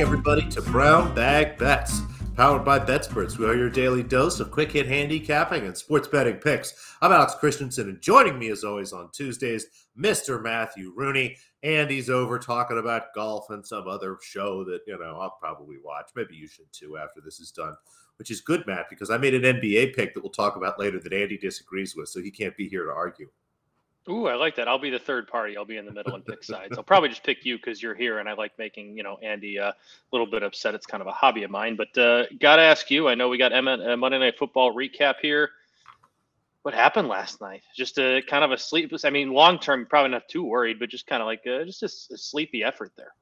Everybody, to Brown Bag Bets, powered by BetSperts. We are your daily dose of quick hit handicapping and sports betting picks. I'm Alex Christensen, and joining me as always on Tuesdays, Mr. Matthew Rooney. And he's over talking about golf and some other show that, you know, I'll probably watch. Maybe you should too after this is done, which is good, Matt, because I made an NBA pick that we'll talk about later that Andy disagrees with, so he can't be here to argue. Ooh, I like that. I'll be the third party. I'll be in the middle and pick sides. I'll probably just pick you because you're here, and I like making you know Andy a little bit upset. It's kind of a hobby of mine. But uh, got to ask you. I know we got M- uh, Monday Night Football recap here. What happened last night? Just a kind of a sleepless. I mean, long term, probably not too worried, but just kind of like a, just a, a sleepy effort there.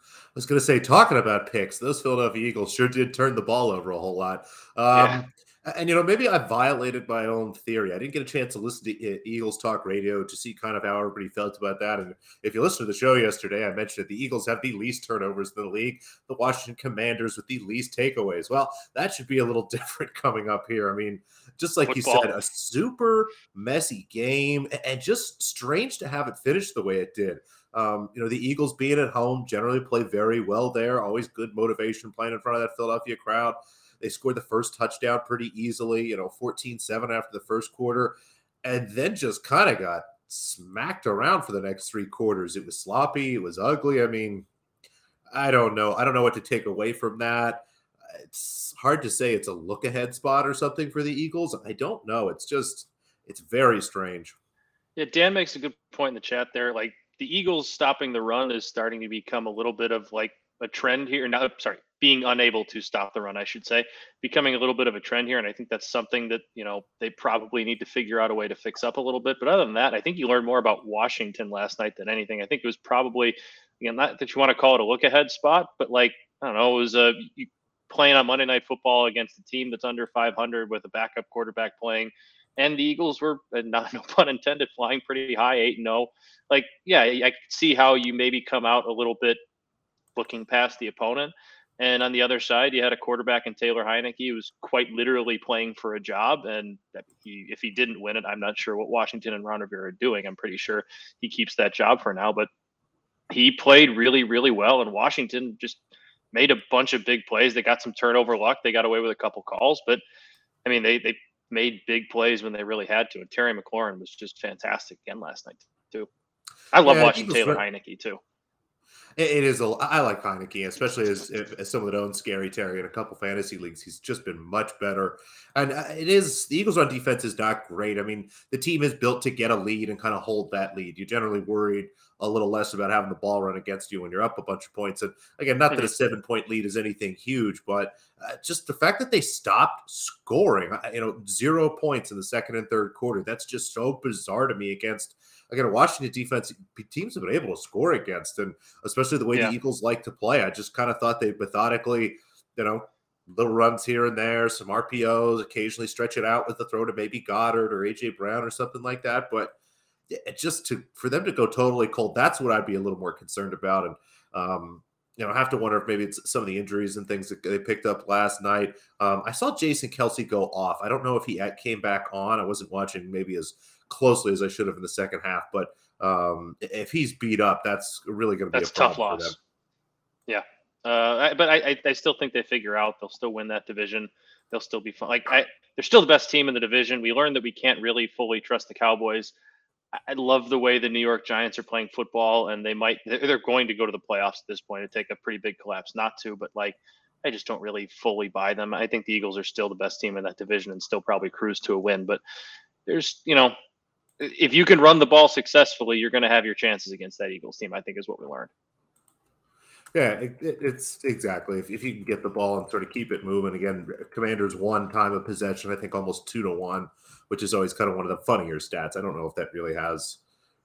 I was going to say, talking about picks, those Philadelphia Eagles sure did turn the ball over a whole lot. Um, yeah. And you know, maybe I violated my own theory. I didn't get a chance to listen to Eagles talk radio to see kind of how everybody felt about that. And if you listen to the show yesterday, I mentioned that the Eagles have the least turnovers in the league, the Washington Commanders with the least takeaways. Well, that should be a little different coming up here. I mean, just like Football. you said, a super messy game and just strange to have it finish the way it did. Um, you know, the Eagles being at home generally play very well there, always good motivation playing in front of that Philadelphia crowd. They scored the first touchdown pretty easily, you know, 14 7 after the first quarter, and then just kind of got smacked around for the next three quarters. It was sloppy, it was ugly. I mean, I don't know. I don't know what to take away from that. It's hard to say it's a look ahead spot or something for the Eagles. I don't know. It's just, it's very strange. Yeah, Dan makes a good point in the chat there. Like the Eagles stopping the run is starting to become a little bit of like a trend here. Now, sorry, being unable to stop the run, I should say, becoming a little bit of a trend here. And I think that's something that, you know, they probably need to figure out a way to fix up a little bit. But other than that, I think you learned more about Washington last night than anything. I think it was probably, again, not that you want to call it a look ahead spot, but like, I don't know, it was a, playing on Monday Night Football against a team that's under 500 with a backup quarterback playing. And the Eagles were, not no pun intended, flying pretty high, 8 0. Like, yeah, I see how you maybe come out a little bit looking past the opponent. And on the other side, you had a quarterback in Taylor Heinicke who was quite literally playing for a job. And he, if he didn't win it, I'm not sure what Washington and Ron Rivera are doing. I'm pretty sure he keeps that job for now. But he played really, really well. And Washington just made a bunch of big plays. They got some turnover luck. They got away with a couple calls. But I mean, they, they made big plays when they really had to. And Terry McLaurin was just fantastic again last night, too. I love yeah, watching Taylor Heinicke, too it is a. I like Heinicke, especially as, as someone that owns Scary Terry in a couple fantasy leagues. He's just been much better, and uh, it is the Eagles on defense is not great. I mean, the team is built to get a lead and kind of hold that lead. You're generally worried a little less about having the ball run against you when you're up a bunch of points. And again, not that a seven point lead is anything huge, but uh, just the fact that they stopped scoring, you know, zero points in the second and third quarter. That's just so bizarre to me against again, a Washington defense teams have been able to score against, and especially the way yeah. the Eagles like to play. I just kind of thought they methodically, you know, little runs here and there, some RPOs, occasionally stretch it out with the throw to maybe Goedert or AJ Brown or something like that. But just to for them to go totally cold, that's what I'd be a little more concerned about. And um, you know, I have to wonder if maybe it's some of the injuries and things that they picked up last night. Um, I saw Jason Kelce go off. I don't know if he came back on. I wasn't watching maybe as closely as I should have in the second half. But um, if he's beat up, that's really going to be that's a tough loss. Yeah, uh, but I, I still think they figure out they'll still win that division. They'll still be fun. Like I, they're still the best team in the division. We learned that we can't really fully trust the Cowboys. I love the way the New York Giants are playing football, and they might they're going to go to the playoffs at this point. It'd take a pretty big collapse not to, but like I just don't really fully buy them. I think the Eagles are still the best team in that division and still probably cruise to a win. But there's you know if you can run the ball successfully, you're going to have your chances against that Eagles team. I think is what we learned. Yeah, it, it's exactly if, if you can get the ball and sort of keep it moving. Again, Commanders one time of possession, I think almost two to one, which is always kind of one of the funnier stats. I don't know if that really has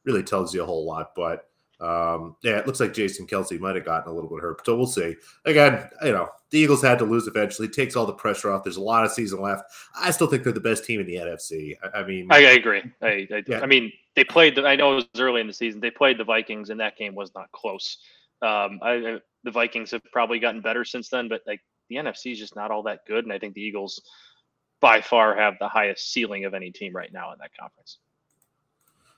really tells you a whole lot, but um, yeah, it looks like Jason Kelce might have gotten a little bit hurt, so we'll see. Again, you know, the Eagles had to lose eventually. It takes all the pressure off. There's a lot of season left. I still think they're the best team in the NFC. I, I mean, I, I agree. I, I, yeah. I, mean, they played. The, I know it was early in the season. They played the Vikings, and that game was not close. Um, I, the Vikings have probably gotten better since then, but like the NFC is just not all that good, and I think the Eagles by far have the highest ceiling of any team right now in that conference.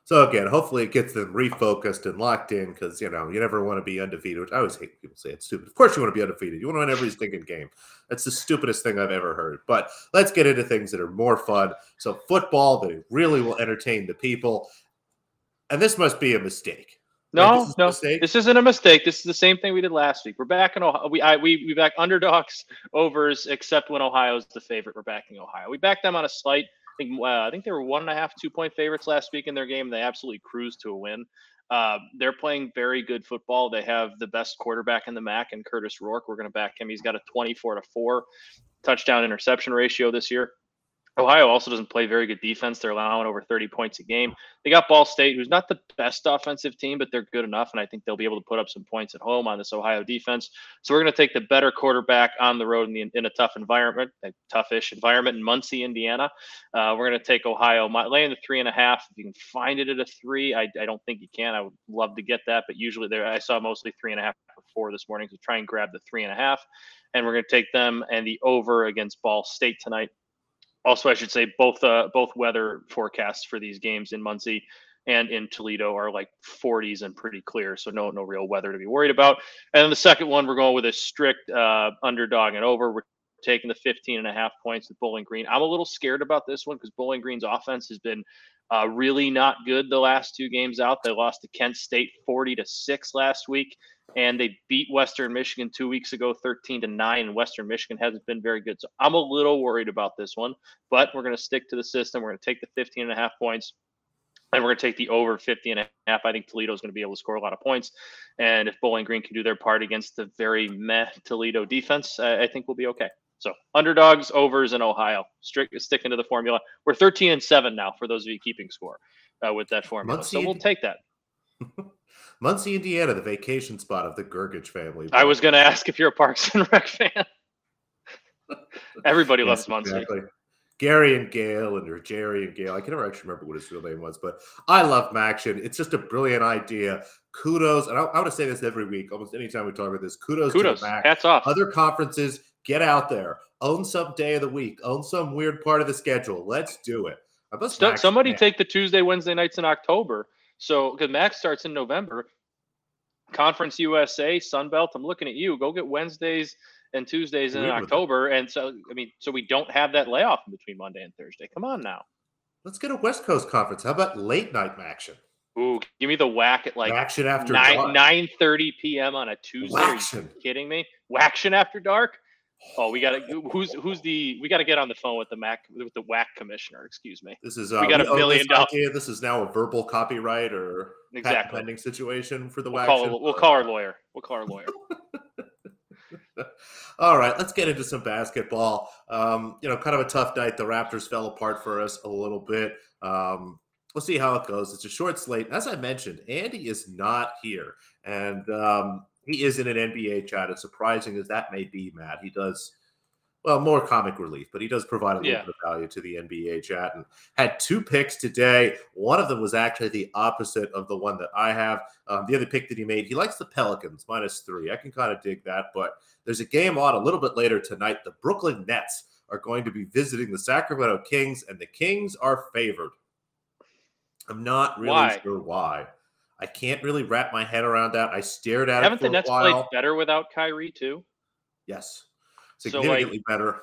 So again, hopefully it gets them refocused and locked in because you know you never want to be undefeated. Which I always hate people say it's stupid. Of course you want to be undefeated. You want to win every stinking game. That's the stupidest thing I've ever heard. But let's get into things that are more fun. So football that really will entertain the people. And this must be a mistake. No, this no, this isn't a mistake. This is the same thing we did last week. We're back in Ohio. We I, we we back underdogs overs, except when Ohio's the favorite. We're backing Ohio. We backed them on a slight I think uh, I think they were one and a half, two point favorites last week in their game. They absolutely cruised to a win. Uh, they're playing very good football. They have the best quarterback in the MAC, and Kurtis Rourke. We're going to back him. He's got a 24 to four touchdown interception ratio this year. Ohio also doesn't play very good defense. They're allowing over 30 points a game. They got Ball State, who's not the best offensive team, but they're good enough, and I think they'll be able to put up some points at home on this Ohio defense. So we're going to take the better quarterback on the road in, the, in a tough environment, a toughish environment in Muncie, Indiana. Uh, we're going to take Ohio, laying the three and a half. If you can find it at a three, I, I don't think you can. I would love to get that, but usually there I saw mostly three and a half or four this morning. So try and grab the three and a half, and we're going to take them and the over against Ball State tonight also, I should say both uh, both weather forecasts for these games in Muncie and in Toledo are like 40s and pretty clear, so no no real weather to be worried about. And then the second one, we're going with a strict uh, underdog and over. We're taking the 15 and a half points with Bowling Green. I'm a little scared about this one because Bowling Green's offense has been uh, really not good the last two games out. They lost to Kent State 40 to six last week and they beat Western Michigan two weeks ago, 13 to nine. And Western Michigan hasn't been very good. So I'm a little worried about this one, but we're going to stick to the system. We're going to take the 15 and a half points. And we're going to take the over 50 and a half. I think Toledo is going to be able to score a lot of points. And if Bowling Green can do their part against the very meh Toledo defense, I, I think we'll be okay. So underdogs, overs in Ohio, strict sticking to the formula. We're 13 and seven now for those of you keeping score uh, with that formula. Muncie, so we'll take that. Muncie, Indiana, the vacation spot of the Gergich family. I was going to ask if you're a Parks and Rec fan. Everybody yes, loves Muncie. Exactly. Gary and Gail, and or Jerry and Gail. I can never actually remember what his real name was, but I love MACtion. It's just a brilliant idea. Kudos, and I, I want to say this every week, almost anytime we talk about this. Kudos, kudos, to MAC. hats off. Other conferences, get out there, own some day of the week, own some weird part of the schedule. Let's do it. Somebody take the Tuesday, Wednesday nights in October so because Max starts in November, Conference USA, Sun Belt. I'm looking at you. Go get Wednesdays and Tuesdays in October, and so I mean, so we don't have that layoff in between Monday and Thursday. Come on now. Let's get a West Coast conference. How about late night action? Ooh, give me the whack at like action after nine nine thirty p.m. on a Tuesday. Are you kidding me? Waction after dark. Oh, we got to who's who's the we got to get on the phone with the Mac with the WAC commissioner. Excuse me. This is uh, we got a billion dollars. This is now a verbal copyright or exactly pending situation for the we'll WAC. Call, we'll call our lawyer. We'll call our lawyer. All right, let's get into some basketball. Um, you know, kind of a tough night. The Raptors fell apart for us a little bit. Um, we'll see how it goes. It's a short slate. As I mentioned, Andy is not here, and um, he is in an NBA chat. As surprising as that may be, Matt, he does well more comic relief, but he does provide a little yeah. bit of value to the NBA chat. And had two picks today. One of them was actually the opposite of the one that I have. Um, the other pick that he made, he likes the Pelicans minus three. I can kind of dig that, but there's a game on a little bit later tonight. The Brooklyn Nets are going to be visiting the Sacramento Kings, and the Kings are favored. I'm not really why? sure why. I can't really wrap my head around that. I stared at Haven't it. Haven't the Nets played better without Kyrie too? Yes, significantly so like, better.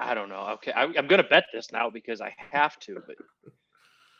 I don't know. Okay, I, am going to bet this now because I have to. But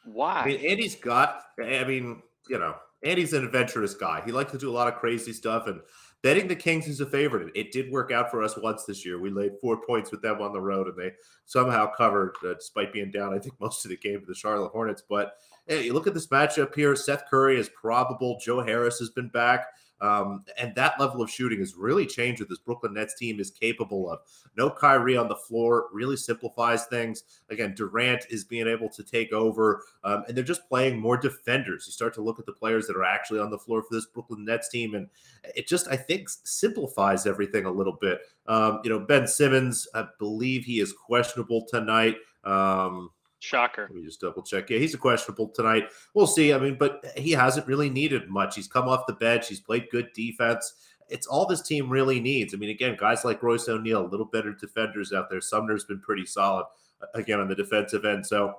why? I mean, Andy's got. I mean, you know, Andy's an adventurous guy. He likes to do a lot of crazy stuff, and betting the Kings is a favorite. It did work out for us once this year. We laid four points with them on the road, and they somehow covered, uh, despite being down. I think most of the game for the Charlotte Hornets, but hey, you look at this matchup here. Seth Curry is probable. Joe Harris has been back. Um, and that level of shooting has really changed what this Brooklyn Nets team is capable of. No Kyrie on the floor really simplifies things. Again, Durant is being able to take over, um, and they're just playing more defenders. You start to look at the players that are actually on the floor for this Brooklyn Nets team, and it just, I think, simplifies everything a little bit. Um, you know, Ben Simmons, I believe he is questionable tonight. Um, Shocker. Let me just double check. Yeah, he's a questionable tonight. We'll see. I mean, but he hasn't really needed much. He's come off the bench. He's played good defense. It's all this team really needs. I mean, again, guys like Royce O'Neale, a little better defenders out there. Sumner's been pretty solid uh, again on the defensive end. So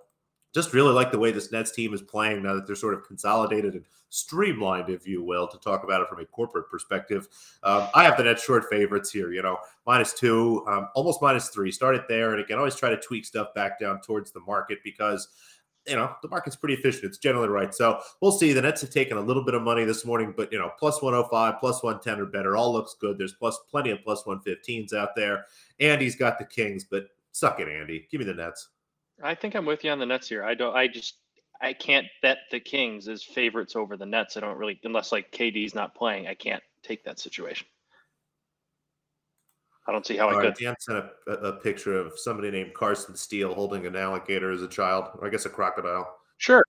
just really like the way this Nets team is playing now that they're sort of consolidated and streamlined, if you will, to talk about it from a corporate perspective. Um, I have the Nets short favorites here, you know, minus two, um, almost minus three. Start it there. And again, always try to tweak stuff back down towards the market because you know, the market's pretty efficient. It's generally right. So we'll see. The Nets have taken a little bit of money this morning, but, you know, plus 105, plus 110 or better. All looks good. There's plus plenty of plus 115s out there. Andy's got the Kings, but suck it, Andy. Give me the Nets. I think I'm with you on the Nets here. I don't. I just I can't bet the Kings as favorites over the Nets. I don't really unless like KD's not playing. I can't take that situation. I don't see how All I right, could. Dan sent a, a, picture of somebody named Carson Steele holding an alligator as a child, or I guess a crocodile. Sure.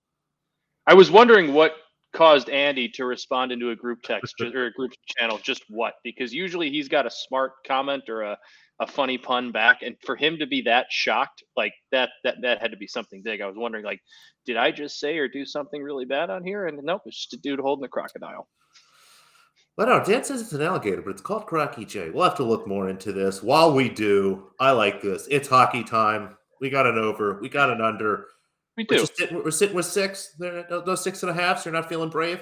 I was wondering what caused Andy to respond into a group text or a group channel. Just what? Because usually he's got a smart comment or a a funny pun back and for him to be that shocked like that that that had to be something big i was wondering like did i just say or do something really bad on here and nope it's just a dude holding a crocodile well, no, Dan says it's an alligator, but it's called Karaki J. We'll have to look more into this. While we do, I like this. It's hockey time. We got an over. We got an under. We do. We're, sitting, we're sitting with six. Those six and a halfs. You're not feeling brave.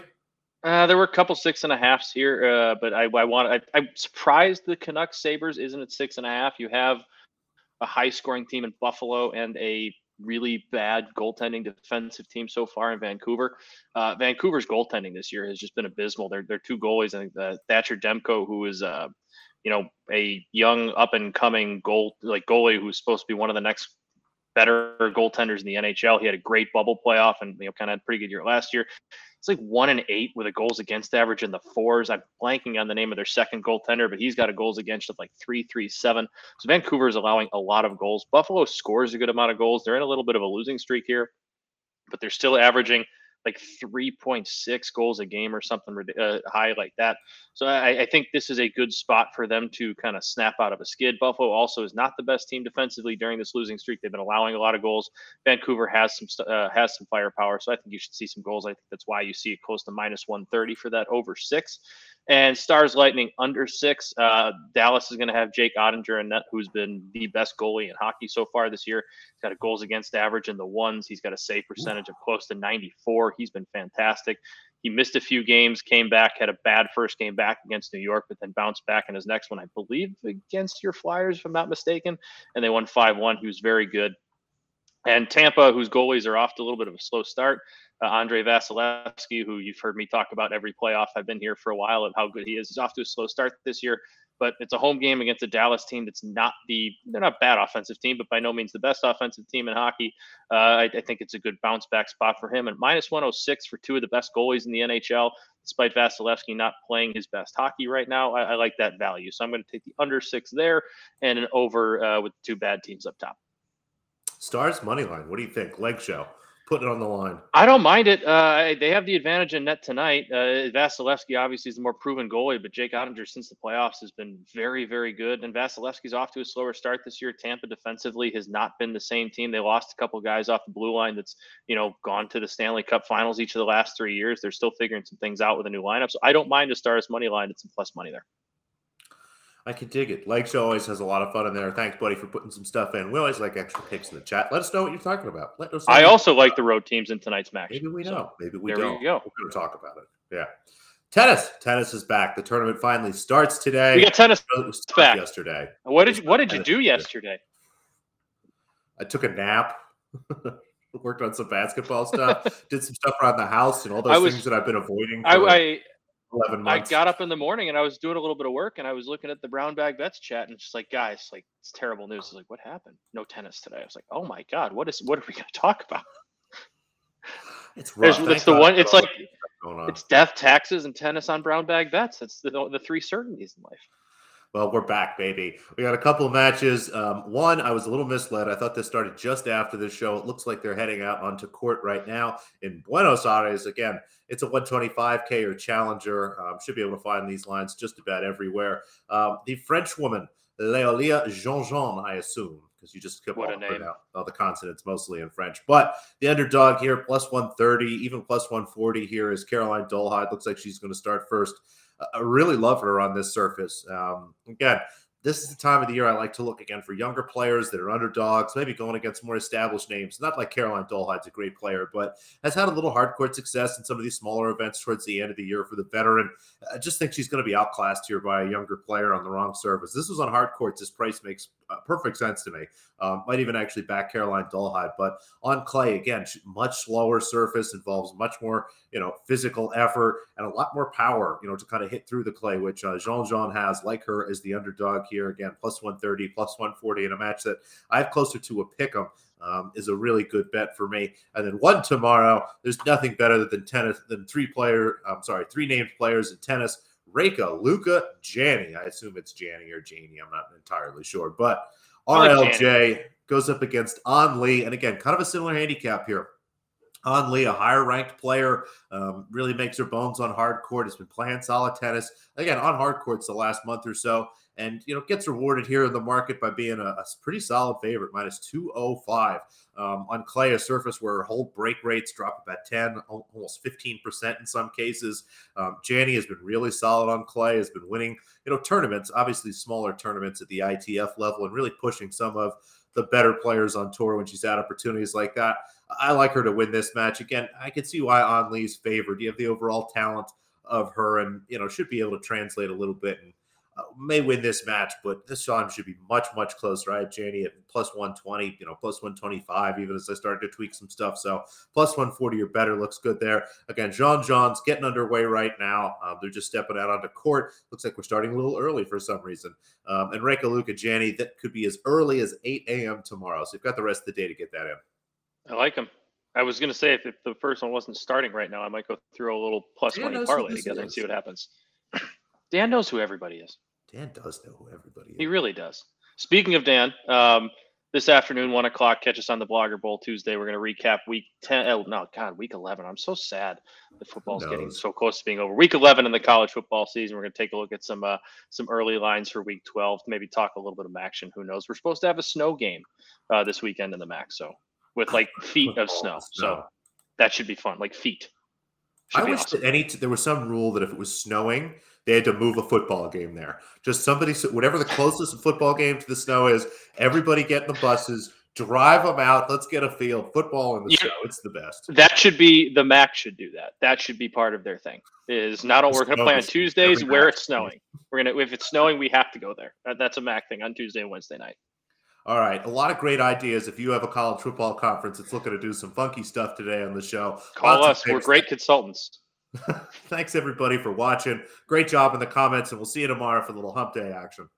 Uh, there were a couple six and a halfs here, uh, but I, I want I, I'm surprised the Canucks Sabres isn't at six and a half. You have a high scoring team in Buffalo and a really bad goaltending defensive team so far in Vancouver. Uh, Vancouver's goaltending this year has just been abysmal. They're, they're two goalies. I think uh, Thatcher Demko, who is, uh, you know, a young up and coming goal like goalie who's supposed to be one of the next better goaltenders in the NHL. He had a great bubble playoff and you know kind of pretty good year last year. It's like one and eight with a goals against average in the fours. I'm blanking on the name of their second goaltender, but he's got a goals against of like three three seven. So Vancouver is allowing a lot of goals. Buffalo scores a good amount of goals. They're in a little bit of a losing streak here, but they're still averaging like 3.6 goals a game or something uh, high like that. So I, I, think this is a good spot for them to kind of snap out of a skid. Buffalo also is not the best team defensively during this losing streak. They've been allowing a lot of goals. Vancouver has some uh, has some firepower, so I think you should see some goals. I think that's why you see it close to minus 130 for that over six. And Stars Lightning under six. Uh, Dallas is going to have Jake Oettinger in net, who's been the best goalie in hockey so far this year. He's got a goals against average in the ones. He's got a save percentage of close to 94. He's been fantastic. He missed a few games, came back, had a bad first game back against New York, but then bounced back in his next one, I believe, against your Flyers, if I'm not mistaken. And they won 5 1. He was very good. And Tampa, whose goalies are off to a little bit of a slow start, uh, Andrei Vasilevskiy, who you've heard me talk about every playoff. I've been here for a while and how good he is. He's off to a slow start this year, but it's a home game against a Dallas team that's not the they're not bad offensive team, but by no means the best offensive team in hockey. Uh, I, I, think it's a good bounce back spot for him. And minus 106 for two of the best goalies in the NHL, despite Vasilevskiy not playing his best hockey right now. I, I like that value, so I'm going to take the under six there and an over uh, with two bad teams up top. Stars money line. What do you think? Leg show put it on the line. I don't mind it. Uh, they have the advantage in net tonight. Uh, Vasilevskiy obviously is the more proven goalie, but Jake Oettinger since the playoffs has been very, very good. And Vasilevskiy's off to a slower start this year. Tampa defensively has not been the same team. They lost a couple guys off the blue line that's you know gone to the Stanley Cup Finals each of the last three years. They're still figuring some things out with a new lineup. So I don't mind the Stars money line. It's some plus money there. I can dig it. Show always has a lot of fun in there. Thanks, buddy, for putting some stuff in. We always like extra picks in the chat. Let us know what you're talking about. Let us. I also like the road teams in tonight's match. Maybe we know. Maybe we there don't. We go. We're going to talk about it. Yeah. Tennis. Tennis is back. The tournament finally starts today. We got tennis back yesterday. What did you What did you do yesterday? I took a nap. Worked on some basketball stuff. did some stuff around the house and all those was, things that I've been avoiding. I, I 11 months. I got up in the morning and I was doing a little bit of work and I was looking at the brown bag bets chat and just like, guys, like it's terrible news. It's like, what happened? No tennis today. I was like, oh my God, what is, what are we going to talk about? It's rough. it's the one, it's like, it's death, taxes, and tennis on brown bag bets. That's the, the three certainties in life. Well, we're back, baby. We got a couple of matches. Um, one, I was a little misled. I thought this started just after the show. It looks like they're heading out onto court right now in Buenos Aires. Again, it's a 125K or challenger. Um, should be able to find these lines just about everywhere. Um, the French woman, Leolia Jeanjean, I assume, because you just a name. Out all the consonants mostly in French. But the underdog here, plus 130, even plus 140 here is Caroline Dolehide. Looks like she's going to start first. I really love her on this surface. Um, again, this is the time of the year I like to look again for younger players that are underdogs, maybe going against more established names. Not like Caroline Dolehide, a great player, but has had a little hard court success in some of these smaller events towards the end of the year for the veteran. I just think she's going to be outclassed here by a younger player on the wrong surface. This was on hard courts. This price makes uh, perfect sense to me. Um, might even actually back Caroline Dolehide, but on clay again, much slower surface involves much more you know physical effort and a lot more power you know to kind of hit through the clay, which uh, Jeanjean has. Like her as the underdog here again, plus one thirty, plus one forty in a match that I have closer to a pick 'em. Um, is a really good bet for me. And then one tomorrow, there's nothing better than tennis than three player. I'm sorry, three named players in tennis. Reka, Luca, Janie. I assume it's Janie or Janie. I'm not entirely sure, but RLJ goes up against Ann Li, and again, kind of a similar handicap here. Ann Li, a higher ranked player, um, really makes her bones on hard court. Has been playing solid tennis again on hard courts the last month or so, and you know gets rewarded here in the market by being a, a pretty solid favorite, minus two oh five um, on clay, a surface where hold break rates drop about ten, almost fifteen percent in some cases. Um, has been really solid on clay, has been winning you know tournaments, obviously smaller tournaments at the ITF level, and really pushing some of the better players on tour when she's had opportunities like that. I like her to win this match. Again, I can see why Ann Li's favored. You have the overall talent of her and, you know, should be able to translate a little bit and uh, may win this match, but this time should be much, much closer. I had Janie at plus 120, you know, plus 125, even as I started to tweak some stuff. So plus 140 or better looks good there. Again, Jeanjean's getting underway right now. Um, they're just stepping out onto court. Looks like we're starting a little early for some reason. Um, and Reka Luca Janie, that could be as early as 8 a.m. tomorrow. So you've got the rest of the day to get that in. I like him. I was going to say if, if, the first one wasn't starting right now, I might go through a little plus Dan money parlay together and see what happens. Dan knows who everybody is. Dan does know who everybody is. He really does. Speaking of Dan, um, this afternoon, one o'clock, catch us on the Blogger Bowl Tuesday. We're going to recap week 10. Oh, no, God, week 11. I'm so sad the football's getting so close to being over. Week 11 in the college football season. We're going to take a look at some uh, some early lines for week 12, maybe talk a little bit of action. Who knows? We're supposed to have a snow game uh, this weekend in the MAC. So with like feet of snow. So that should be fun, like feet. Should I wish awesome. that any there was some rule that if it was snowing, they had to move a football game there. Just somebody, whatever the closest football game to the snow is, everybody get in the buses, drive them out. Let's get a field football in the yeah, snow. It's the best. That should be the MAC should do that. That should be part of their thing. Is not only we're going to play on Tuesdays where it's snowing. We're gonna if it's snowing, we have to go there. That's a MAC thing on Tuesday and Wednesday night. All right, a lot of great ideas. If you have a college football conference that's looking to do some funky stuff today on the show, call us. We're great consultants. Thanks everybody for watching. Great job in the comments, and we'll see you tomorrow for a little hump day action.